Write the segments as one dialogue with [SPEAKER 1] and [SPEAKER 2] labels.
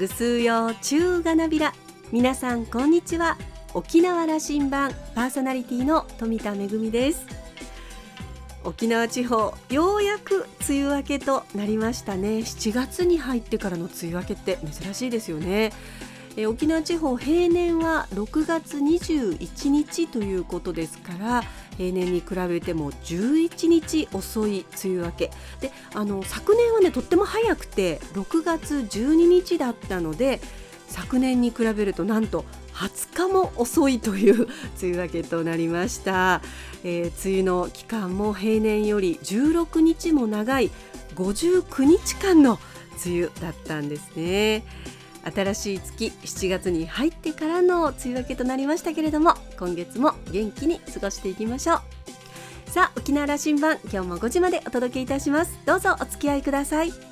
[SPEAKER 1] ぐすうよ中がなびら皆さんこんにちは。沖縄羅針盤パーソナリティの富田恵です。沖縄地方ようやく梅雨明けとなりましたね。7月に入ってからの梅雨明けって珍しいですよね。え沖縄地方平年は6月21日ということですから平年に比べても11日遅い梅雨明け。であの昨年はねとっても早くて6月12日だったので昨年に比べるとなんと20日も遅いという 梅雨明けとなりました、えー、梅雨の期間も平年より16日も長い59日間の梅雨だったんですね。新しい月7月に入ってからの梅雨明けとなりましたけれども今月も元気に過ごしていきましょう。さあ沖縄羅針盤今日も5時までお届けいたします。どうぞお付き合いください。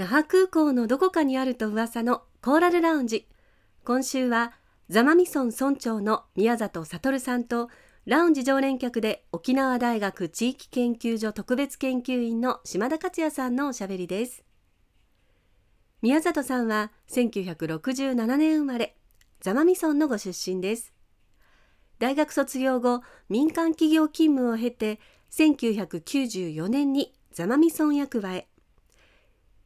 [SPEAKER 1] 那覇空港のどこかにあると噂のコーラルラウンジ。今週は座間味村村長の宮里悟さんとラウンジ常連客で沖縄大学地域研究所特別研究員の島田克也さんのおしゃべりです。宮里さんは1967年生まれ座間味村のご出身です。大学卒業後民間企業勤務を経て1994年に座間味村役場へ。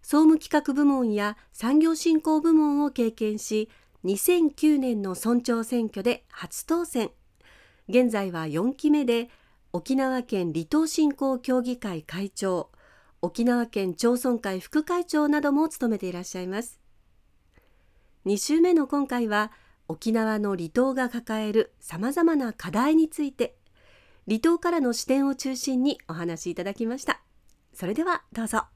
[SPEAKER 1] 総務企画部門や産業振興部門を経験し2009年の村長選挙で初当選。現在は4期目で沖縄県離島振興協議会会長沖縄県町村会副会長なども務めていらっしゃいます。2週目の今回は沖縄の離島が抱えるさまざまな課題について離島からの視点を中心にお話しいただきました。それではどうぞ。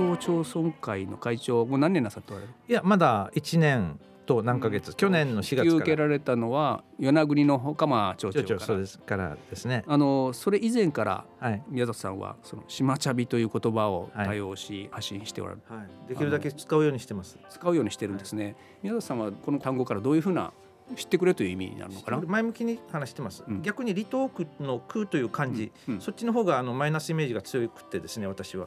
[SPEAKER 2] 島町村会の会長もう何年なさっておられる？
[SPEAKER 3] いやまだ1年と何ヶ月、うん、去年の4月から。
[SPEAKER 2] 受けられたのは与那国のほま町長から。
[SPEAKER 3] そうですからですね。
[SPEAKER 2] あのそれ以前から宮里さんはその島茶びという言葉を多用し、発信しておられる、
[SPEAKER 3] はい、できるだけ使うようにしてます。
[SPEAKER 2] 使うようにしてるんですね、はい、宮里さんはこの単語からどういうふうな知ってくれという意味になるのかな？
[SPEAKER 3] 前向きに話してます、うん、逆に離島区の区という漢字、うん。うん、そっちの方があのマイナスイメージが強くてですね私は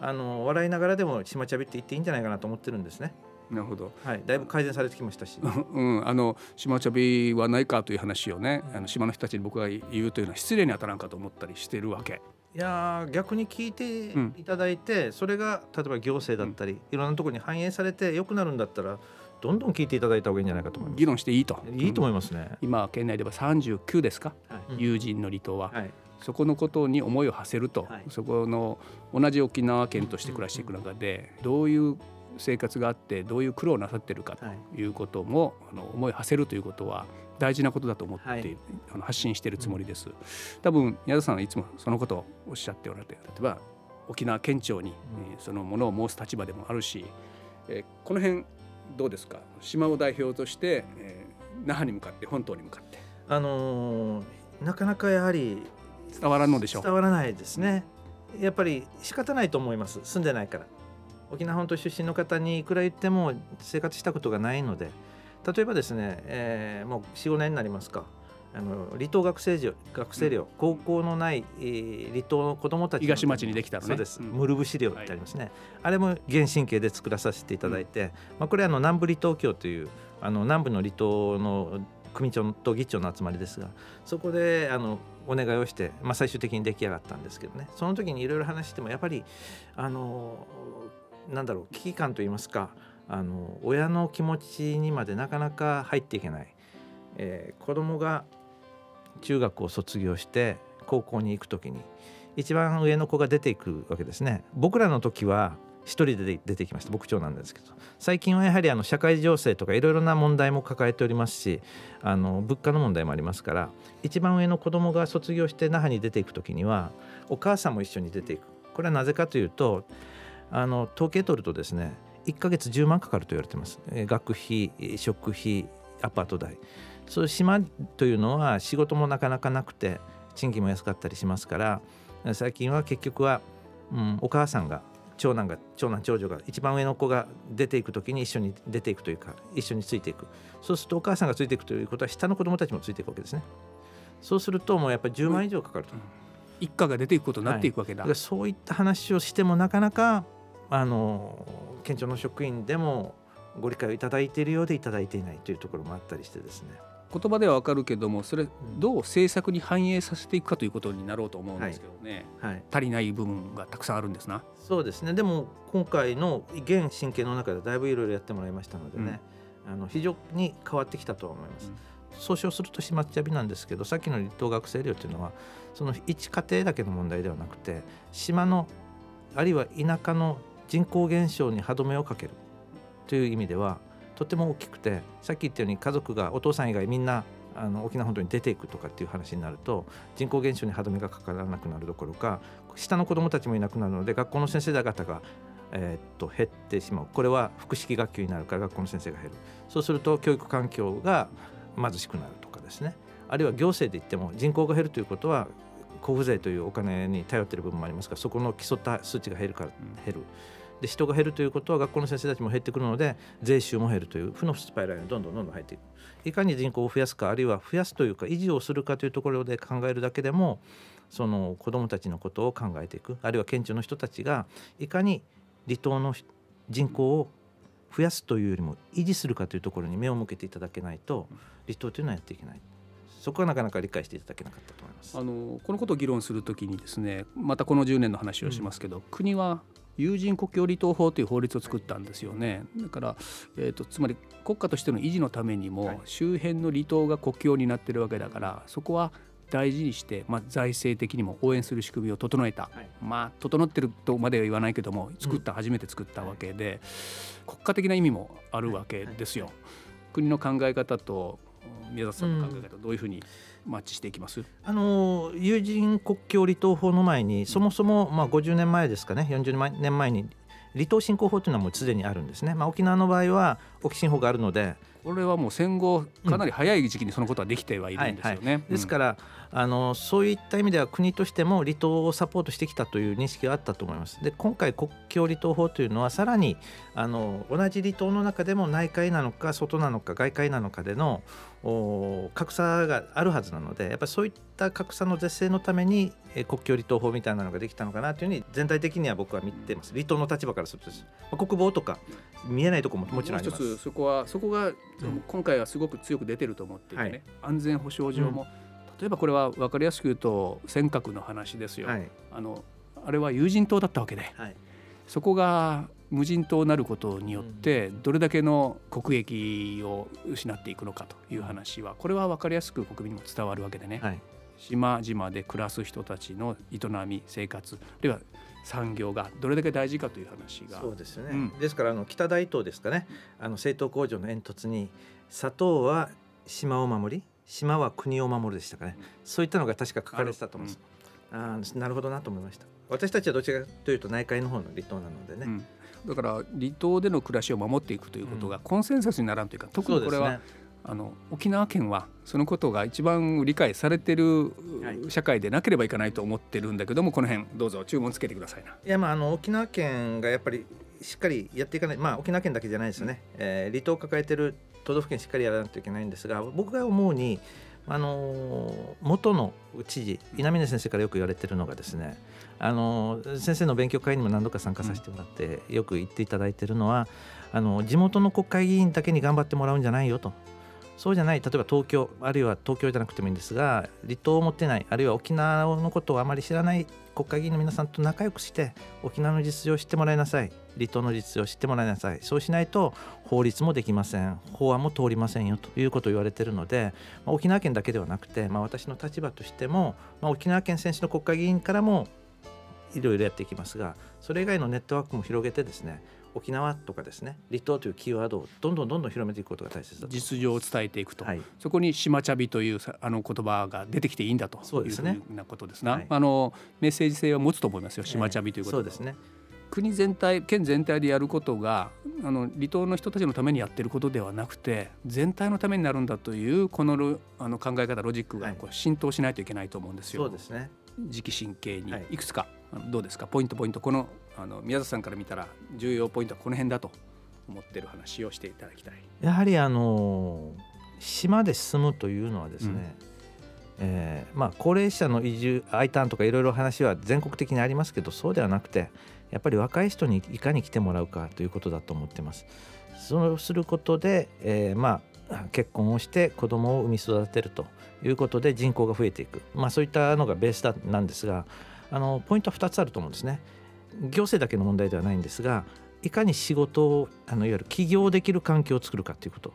[SPEAKER 3] あの笑いながらでも島茶びって言っていいんじゃないかなと思ってるんですね。
[SPEAKER 2] なるほど。
[SPEAKER 3] はい、だいぶ改善されてきましたし。
[SPEAKER 2] うん、あの島茶びはないかという話をね、あの島の人たちに僕が言うというのは失礼に当たらんかと思ったりしてるわけ。
[SPEAKER 3] いや逆に聞いていただいて、うん、それが例えば行政だったり、うん、いろんなところに反映されて良くなるんだったらどんどん聞いていただいた方がいいんじゃないかと思います。
[SPEAKER 2] 議論していいと。
[SPEAKER 3] いいと思いますね。
[SPEAKER 2] うん、今県内では39ですか、はい、友人の離島は。はいそこのことに思いを馳せると、はい、そこの同じ沖縄県として暮らしていく中でどういう生活があってどういう苦労をなさってるかとい。うことも、あの思いを馳せるということは大事なことだと思って、はい、あの発信しているつもりです。多分宮田さんはいつもそのことをおっしゃっておられて例えば沖縄県庁に、うん、そのものを申す立場でもあるし、えー、この辺どうですか？島を代表として、えー、那覇に向かって本島に向かって。
[SPEAKER 3] あのー、なかなかやはり
[SPEAKER 2] 伝わらんのでしょ
[SPEAKER 3] う。伝わらないですね。やっぱり仕方ないと思います。住んでないから。沖縄本島出身の方にいくら言っても生活したことがないので。例えばですね、えー、もう45年になりますか。あの離島学生学生寮、うん、高校のない、えー、離島の子どもたち
[SPEAKER 2] 東町にできたの
[SPEAKER 3] ね。そうです、うん、ムルブ資料ってありますね、はい、あれも原神経で作らさせていただいて、うん、まあ、これはあの南部離島協というあの南部の離島の組長と議長の集まりですがそこであのお願いをして、まあ、最終的に出来上がったんですけどね。その時にいろいろ話してもやっぱりあのなんだろう危機感といいますかあの親の気持ちにまでなかなか入っていけない、えー、子供が中学を卒業して高校に行く時に一番上の子が出ていくわけですね。僕らの時は一人で出てきました。僕長なんですけど。最近はやはりあの社会情勢とかいろいろな問題も抱えておりますしあの物価の問題もありますから一番上の子供が卒業して那覇に出ていく時にはお母さんも一緒に出ていく。これはなぜかというとあの統計取るとですね1か月10万かかると言われてます、え、学費食費アパート代。そういう島というのは仕事もなかなかなくて賃金も安かったりしますから最近は結局は、うん、お母さんが長男が長男長女が一番上の子が出ていく時に一緒に出ていくというか一緒についていく。そうするとお母さんがついていくということは下の子供たちもついていくわけですね。そうするともうやっぱり10万以上かかると、
[SPEAKER 2] 一家が出ていくことになっていくわけだ、
[SPEAKER 3] はい、そういった話をしてもなかなかあの県庁の職員でもご理解をいただいているようでいただいていないというところもあったりしてですね
[SPEAKER 2] 言葉ではわかるけどもそれどう政策に反映させていくかということになろうと思うんですけどね、はい、はい、足りない部分がたくさんあるんですな。
[SPEAKER 3] そうですね。でも今回の現神経の中でだいぶいろいろやってもらいましたのでね、うん、あの非常に変わってきたとは思います、うん、総称すると島っちゃびなんですけどさっきの離島学生寮というのはその一家庭だけの問題ではなくて島のあるいは田舎の人口減少に歯止めをかけるという意味ではとても大きくてさっき言ったように家族がお父さん以外みんなあの沖縄本島に出ていくとかっていう話になると人口減少に歯止めがかからなくなるどころか下の子どもたちもいなくなるので学校の先生方が、えー、っと減ってしまう。これは複式学級になるから学校の先生が減る。そうすると教育環境が貧しくなるとかですね。あるいは行政で言っても人口が減るということは交付税というお金に頼っている部分もありますからそこの競った数値が減るから減る。で人が減るということは学校の先生たちも減ってくるので税収も減るという負のスパイラルにどんどんどんどん入っていく。いかに人口を増やすかあるいは増やすというか維持をするかというところで考えるだけでもその子どもたちのことを考えていく。あるいは県庁の人たちがいかに離島の人口を増やすというよりも維持するかというところに目を向けていただけないと離島というのはやっていけない。そこはなかなか理解していただけなかったと思います。
[SPEAKER 2] あのこのことを議論するときにですねまたこの10年の話をしますけど、うん、国は有人国境離島法という法律を作ったんですよね。だから、えーと、つまり国家としての維持のためにも、周辺の離島が国境になってるわけだからそこは大事にして、まあ、財政的にも応援する仕組みを整えた、はい、まあ整ってるとまでは言わないけども作った、うん、初めて作ったわけで、国家的な意味もあるわけですよ。国の考え方と宮里さんの考え方どういうふうにマッチしていきます？
[SPEAKER 3] あの友人国境離島法の前にそもそもまあ50年前ですかね40年前に離島振興法というのはもうすでにあるんですね、まあ、沖縄の場合は沖新法があるので
[SPEAKER 2] これはもう戦後かなり早い時期にそのことはできてはいるんですよね。はいはい、
[SPEAKER 3] ですから、あのそういった意味では国としても離島をサポートしてきたという認識があったと思います。で今回国境離島法というのはさらにあの同じ離島の中でも内海なのか外なのか外海なのかでの格差があるはずなのでやっぱりそういった格差の是正のために国境離島法みたいなのができたのかなというふうに全体的には僕は見てます。離島の立場からするとです、まあ、国防とか見えないところももちろんあります。
[SPEAKER 2] そこはそこが、今回はすごく強く出てると思っていてね、はい、安全保障上も、うん例えばこれは分かりやすく言うと尖閣の話ですよ、はい、あのあれは有人島だったわけで、はい、そこが無人島になることによってどれだけの国益を失っていくのかという話はこれは分かりやすく国民にも伝わるわけでね、はい、島々で暮らす人たちの営み生活あるいは産業がどれだけ大事かという話が。
[SPEAKER 3] そうですね、うん、ですからあの北大東ですかね。あの製糖工場の煙突に砂糖は島を守り島は国を守るでしたかね、そういったのが確か書かれてたと思います。ああなるほどなと思いました。私たちはどちらかというと内海の方の離島なのでね、うん、
[SPEAKER 2] だから離島での暮らしを守っていくということがコンセンサスにならんというか、特にこれは、ね、あの沖縄県はそのことが一番理解されてる社会でなければいけないと思ってるんだけどもこの辺どうぞ注文つけてくださいな。い
[SPEAKER 3] やまああの沖縄県がやっぱりしっかりやっていかないまあ沖縄県だけじゃないですよね、えー、離島を抱えてる都道府県しっかりやらないといけないんですが僕が思うにあの元の知事稲峰先生からよく言われてるのがですねあの先生の勉強会にも何度か参加させてもらって、よく言っていただいてるのはあの地元の国会議員だけに頑張ってもらうんじゃないよとそうじゃない例えば東京あるいは東京じゃなくてもいいんですが離島を持ってないあるいは沖縄のことをあまり知らない国会議員の皆さんと仲良くして沖縄の実情を知ってもらいなさい。離島の実情を知ってもらいなさい。そうしないと法律もできません。法案も通りませんよということを言われているので、まあ、沖縄県だけではなくて、まあ、私の立場としても、まあ、沖縄県選手の国会議員からもいろいろやっていきますがそれ以外のネットワークも広げてですね沖縄とかですね離島というキーワードをどんどんどんどん広めていくことが大切だ
[SPEAKER 2] 実情を伝えていくと、はい、そこに島茶びというあの言葉が出てきていいんだと。いうふうなことですな、はい、あのメッセージ性を持つと思いますよ島茶びということ、
[SPEAKER 3] そうですね。
[SPEAKER 2] 国全体県全体でやることがあの離島の人たちのためにやってることではなくて全体のためになるんだというこのあの考え方ロジックがこう浸透しないといけないと思うんですよ。
[SPEAKER 3] そうですね。
[SPEAKER 2] 時期神経に。い。くつか、はい、どうですか？ポイントポイント。このあの宮里さんから見たら重要ポイントはこの辺だと思ってる話をしていただきたい。
[SPEAKER 3] やはりあの島で住むというのはですね、うん、えー、まあ、高齢者の移住 I ターンとかいろいろ話は全国的にありますけどそうではなくてやっぱり若い人にいかに来てもらうかということだと思ってます。そうすることで、えー、まあ結婚をして子供を産み育てるということで人口が増えていく、まあ、そういったのがベースだなんですがあのポイントは2つあると思うんですね。行政だけの問題ではないんですがいかに仕事をあのいわゆる起業できる環境を作るかということ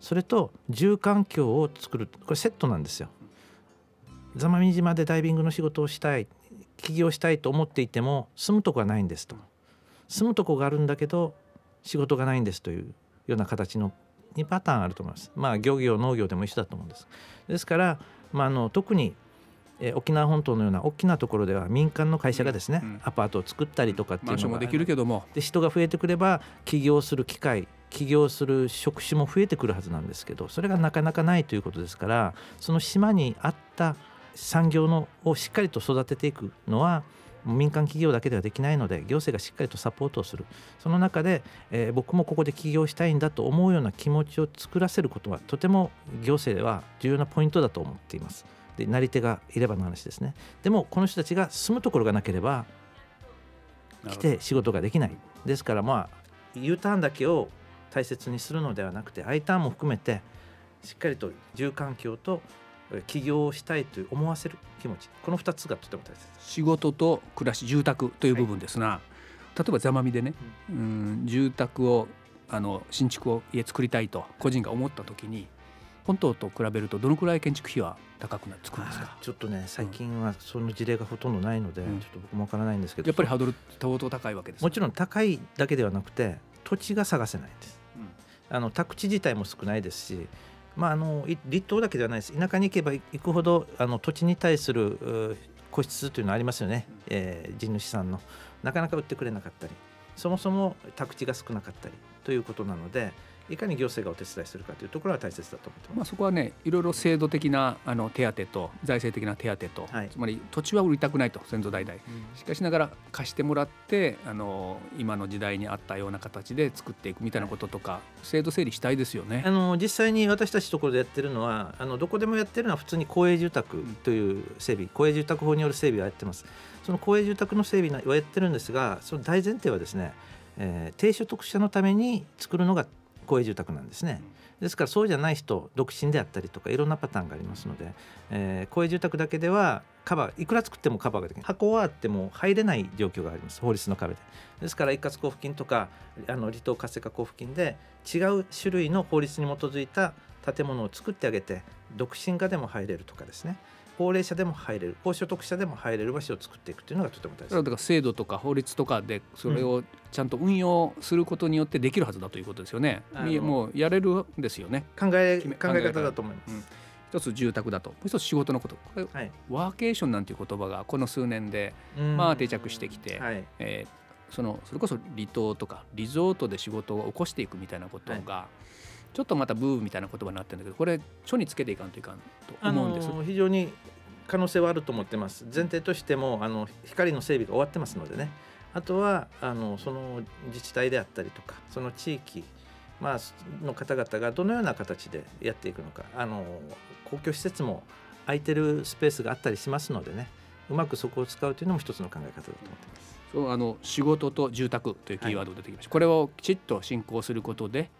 [SPEAKER 3] それと住環境を作るこれセットなんですよ。座間味島でダイビングの仕事をしたい起業したいと思っていても住むとこがないんですと住むとこがあるんだけど仕事がないんですというような形の2パターンあると思います。まあ漁業農業でも一緒だと思うんです。ですから、まあ、あの特にえー、沖縄本島のような大きなところでは民間の会社がですね、うん、アパートを作ったりとかっていうの
[SPEAKER 2] ができるけども。
[SPEAKER 3] で人が増えてくれば起業する機会起業する職種も増えてくるはずなんですけどそれがなかなかないということですからその島にあった産業のをしっかりと育てていくのは民間企業だけではできないので行政がしっかりとサポートをする。その中で、えー、僕もここで起業したいんだと思うような気持ちを作らせることはとても行政は重要なポイントだと思っていますでなり手がいればの話ですね。でもこの人たちが住むところがなければ来て仕事ができない。ですからまあ U ターンだけを大切にするのではなくて I ターンも含めてしっかりと住環境と起業をしたいと思わせる気持ち。この2つがとても大切
[SPEAKER 2] 仕事と暮らし住宅という部分ですが、はい、例えば座間見でね、うん、うん住宅をあの新築を家作りたいと個人が思った時に本島と比べるとどのくらい建築費は高くなってくるんですか？
[SPEAKER 3] ちょっとね最近はその事例がほとんどないので、うん、ちょっと僕もわからないんですけど
[SPEAKER 2] やっぱりハードル相当高いわけです
[SPEAKER 3] もちろん高いだけではなくて土地が探せないんです、うん、あの宅地自体も少ないですしまあ、あの離島だけではないです。田舎に行けば行くほどあの土地に対する個室というのはありますよね、えー、地主さんの。なかなか売ってくれなかったりそもそも宅地が少なかったりということなのでいかに行政がお手伝いするかというところは大切だと思ってます、
[SPEAKER 2] まあ、そこはねいろいろ制度的なあの手当と財政的な手当と、はい、つまり土地は売りたくないと先祖代々、うん、しかしながら貸してもらってあの今の時代に合ったような形で作っていくみたいなこととか、はい、制度整理したいですよね。
[SPEAKER 3] あの実際に私たちところでやってるのはあのどこでもやってるのは普通に公営住宅という整備、うん、公営住宅法による整備はやってます。その公営住宅の整備はやってるんですがその大前提はですね、えー、低所得者のために作るのが公営住宅なんですね。ですからそうじゃない人独身であったりとかいろんなパターンがありますので、えー、公営住宅だけではカバーいくら作ってもカバーができない。箱はあっても入れない状況があります。法律の壁で。ですから一括交付金とかあの離島活性化交付金で違う種類の法律に基づいた建物を作ってあげて独身家でも入れるとかですね。高齢者でも入れる高所得者でも入れる場所を作っていくというのがとても大切。
[SPEAKER 2] だから制度とか法律とかでそれをちゃんと運用することによってできるはずだということですよね、うん、もうやれるんですよね。
[SPEAKER 3] 考え考え方だと思います、うん、
[SPEAKER 2] 一つ住宅だと。もう一つ仕事のことこれ、はい、ワーケーションなんていう言葉がこの数年でまあ定着してきて、はい、えー、そのそれこそ離島とかリゾートで仕事を起こしていくみたいなことが、はいちょっとまたブーみたいな言葉になってるんだけどこれ書につけていかんといかんと思うんです、
[SPEAKER 3] 非常に可能性はあると思ってます。前提としてもあの光の整備が終わってますのでね。あとはあのその自治体であったりとかその地域、まあの方々がどのような形でやっていくのかあの公共施設も空いてるスペースがあったりしますのでね。うまくそこを使うというのも一つの考え方だと思ってます。
[SPEAKER 2] そうあの仕事と住宅というキーワードが出てきました、はい、これをきちっと進行することで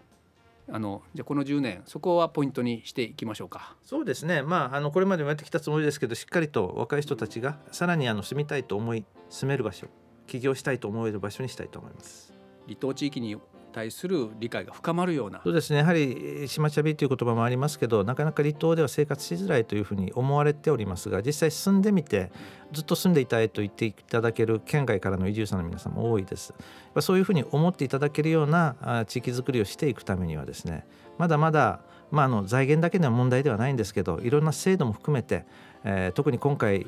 [SPEAKER 2] あのじゃこの10年そこはポイントにしていきましょうか。
[SPEAKER 3] そうですね。まああのこれまでもやってきたつもりですけどしっかりと若い人たちがさらにあの住みたいと思い住める場所起業したいと思える場所にしたいと思います。
[SPEAKER 2] 離島地域に対する理解が深まるような。
[SPEAKER 3] そうですね。やはり島茶びという言葉もありますけどなかなか離島では生活しづらいというふうに思われておりますが実際住んでみてずっと住んでいたいと言っていただける県外からの移住者の皆さんも多いです。そういうふうに思っていただけるような地域づくりをしていくためにはですねまだまだまあ、あの財源だけでは問題ではないんですけどいろんな制度も含めてえー、特に今回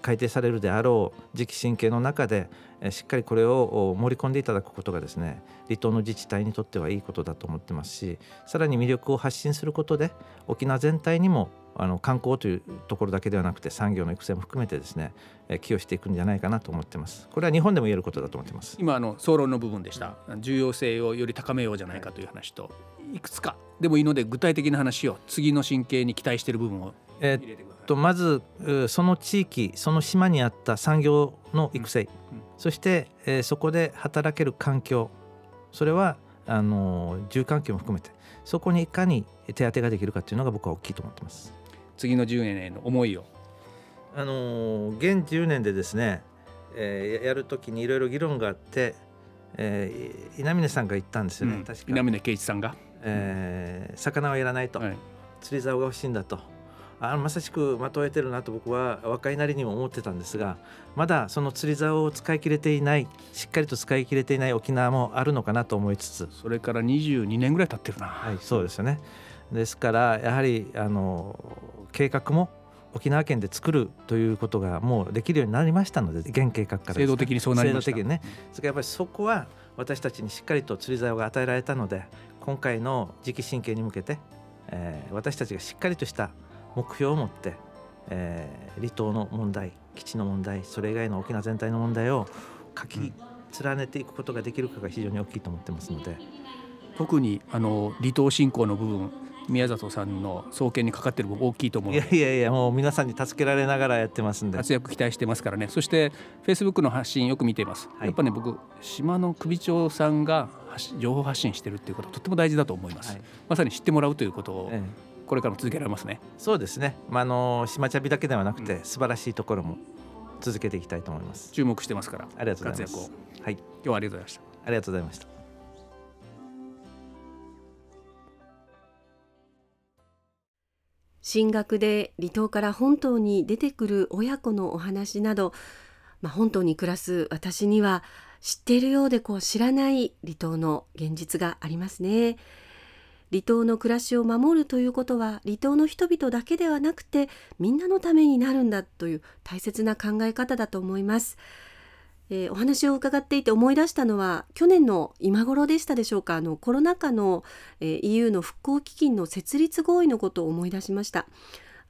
[SPEAKER 3] 改定されるであろう次期神経の中で、えー、しっかりこれを盛り込んでいただくことがですね離島の自治体にとってはいいことだと思ってますしさらに魅力を発信することで沖縄全体にもあの観光というところだけではなくて産業の育成も含めてですね、えー、寄与していくんじゃないかなと思ってます。これは日本でも言えることだと思ってます。
[SPEAKER 2] 今あの総論の部分でした。重要性をより高めようじゃないかという話と、い、くつかでもいいので具体的な話を次の神経に期待している部分を
[SPEAKER 3] えー、とまずその地域その島にあった産業の育成、うんうん、そして、えー、そこで働ける環境。それはあの住環境も含めて。そこにいかに手当てができるかというのが僕は大きいと思ってます。
[SPEAKER 2] 次の10年への思いを。
[SPEAKER 3] あの現10年でですね、えー、やるときにいろいろ議論があって、えー、稲峰さんが言ったんですよね、うん、確か
[SPEAKER 2] 稲峰圭一さんが、
[SPEAKER 3] えー、魚はやらないと、はい、釣り竿が欲しいんだとあまさしくまとえてるなと僕は若いなりにも思ってたんですがまだその釣り竿を使い切れていないしっかりと使い切れていない沖縄もあるのかなと思いつつ。
[SPEAKER 2] それから22年ぐらい経ってるな。
[SPEAKER 3] はいそうですよね。ですからやはりあの計画も沖縄県で作るということがもうできるようになりましたので現計画から、
[SPEAKER 2] 制度的にそうなりました。制度的に
[SPEAKER 3] ね、うん、やっぱりそこは私たちにしっかりと釣り竿が与えられたので今回の次期神経に向けて、えー、私たちがしっかりとした目標を持って、えー、離島の問題基地の問題それ以外の沖縄全体の問題を書き連ねていくことができるかが非常に大きいと思ってますので。
[SPEAKER 2] 特にあの離島振興の部分宮里さんの創建にかかってる部分大きいと思う
[SPEAKER 3] いやいやいやもう皆さんに助けられながらやってますんで。
[SPEAKER 2] 活躍期待してますからね。そしてフェイスブックの発信よく見ています、はい、やっぱね僕島の首長さんが情報発信してるっていうことはとっても大事だと思います、はい、まさに知ってもらうということを、ええこれからも続けられますね。
[SPEAKER 3] そうですね、まあ、あの島茶火だけではなくて、うん、素晴らしいところも続けていきたいと思います。
[SPEAKER 2] 注目してますから
[SPEAKER 3] ありがとうございます。
[SPEAKER 2] はい。今日はありがとうございました。
[SPEAKER 3] ありがとうございました。
[SPEAKER 1] 進学で離島から本島に出てくる親子のお話など、まあ、本島に暮らす私には知っているようでこう知らない離島の現実がありますね。離島の暮らしを守るということは離島の人々だけではなくてみんなのためになるんだという大切な考え方だと思います。えー、お話を伺っていて思い出したのは去年の今頃でしたでしょうかあのコロナ禍の、えー、EU の復興基金の設立合意のことを思い出しました。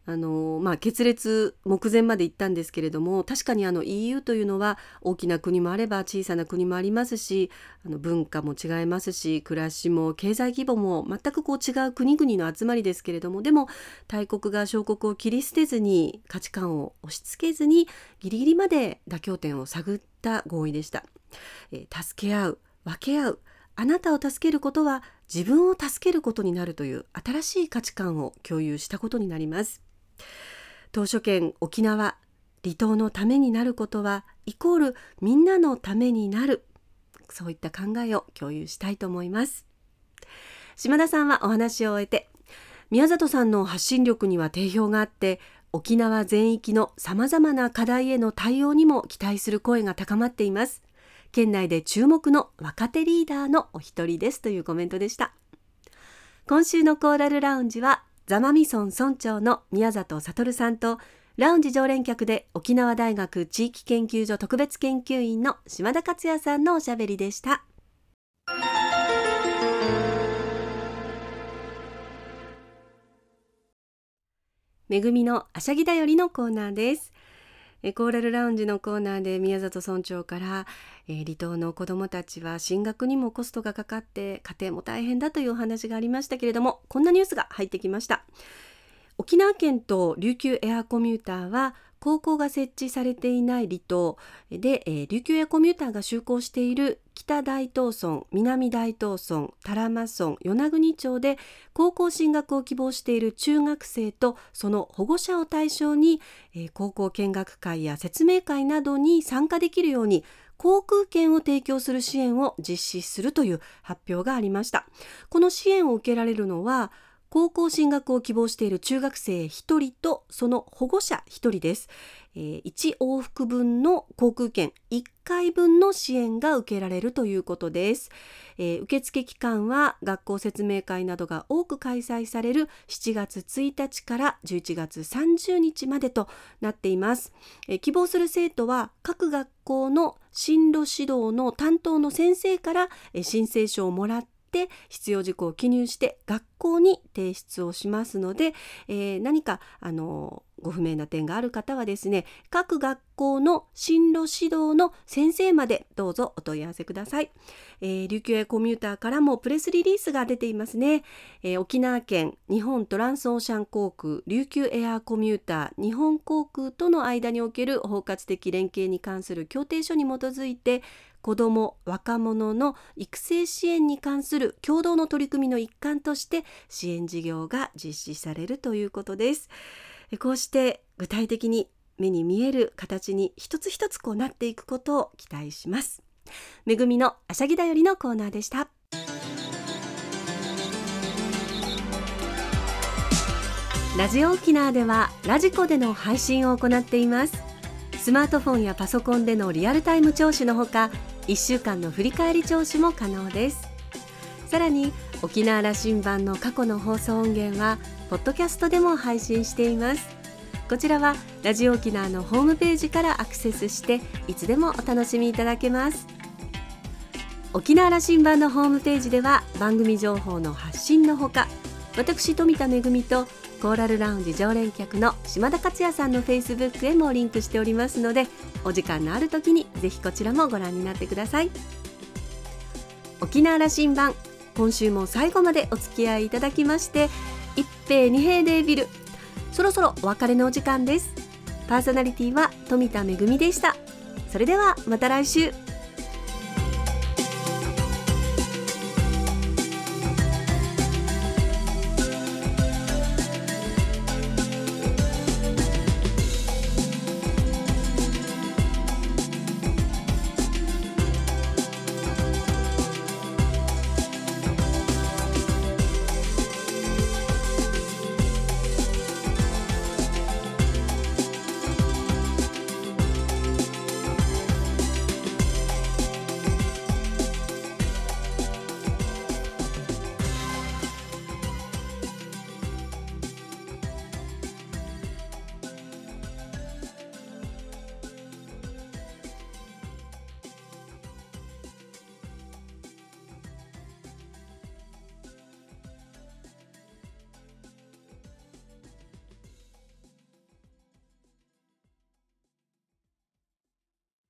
[SPEAKER 1] あのまあ、決裂目前まで行ったんですけれども確かにあの EU というのは大きな国もあれば小さな国もありますしあの文化も違いますし暮らしも経済規模も全くこう違う国々の集まりですけれどもでも大国が小国を切り捨てずに価値観を押し付けずにギリギリまで妥協点を探った合意でした。えー、助け合う分け合うあなたを助けることは自分を助けることになるという新しい価値観を共有したことになります。島しょ県沖縄離島のためになることはイコールみんなのためになる。そういった考えを共有したいと思います。島田さんはお話を終えて宮里さんの発信力には定評があって沖縄全域のさまざまな課題への対応にも期待する声が高まっています。県内で注目の若手リーダーのお一人ですというコメントでした。今週のコーラルラウンジは座間味村村長の宮里悟さんとラウンジ常連客で沖縄大学地域研究所特別研究員の島田克也さんのおしゃべりでした。恵みのあしゃぎだよりのコーナーです。コーラルラウンジのコーナーで宮里村長から、えー、離島の子どもたちは進学にもコストがかかって家庭も大変だというお話がありましたけれどもこんなニュースが入ってきました。沖縄県と琉球エアコミューターは高校が設置されていない離島で、えー、琉球エアコミューターが就航している北大東村南大東村多良間村与那国町で高校進学を希望している中学生とその保護者を対象に、えー、高校見学会や説明会などに参加できるように航空券を提供する支援を実施するという発表がありましたこの支援を受けられるのは高校進学を希望している中学生1人とその保護者1人です、えー、1往復分の航空券1回分の支援が受けられるということです、えー、受付期間は学校説明会などが多く開催される7月1日から11月30日までとなっています、えー、希望する生徒は各学校の進路指導の担当の先生から申請書をもらってって必要事項を記入して学校に提出をしますので、えー、何かあのご不明な点がある方はですね各学校の進路指導の先生までどうぞお問い合わせください、えー、琉球エコミューターからもプレスリリースが出ていますね、えー、沖縄県日本トランスオーシャン航空琉球エアーコミューター日本航空との間における包括的連携に関する協定書に基づいて子ども若者の育成支援に関する共同の取り組みの一環として支援事業が実施されるということです。こうして具体的に目に見える形に一つ一つこうなっていくことを期待します。めぐみのあしゃぎだよりのコーナーでした。ラジオ沖縄ではラジコでの配信を行っています。スマートフォンやパソコンでのリアルタイム聴取のほか1週間の振り返り聴取も可能です。さらに沖縄羅針盤の過去の放送音源はポッドキャストでも配信しています。こちらはラジオ沖縄のホームページからアクセスしていつでもお楽しみいただけます。沖縄羅針盤のホームページでは番組情報の発信のほか私富田恵とコーラルラウンジ常連客の島田克也さんのフェイスブックへもリンクしておりますのでお時間のある時にぜひこちらもご覧になってください。沖縄羅針盤今週も最後までお付き合いいただきまして一平二平デービル。そろそろお別れのお時間です。パーソナリティは富田恵でした。それではまた来週。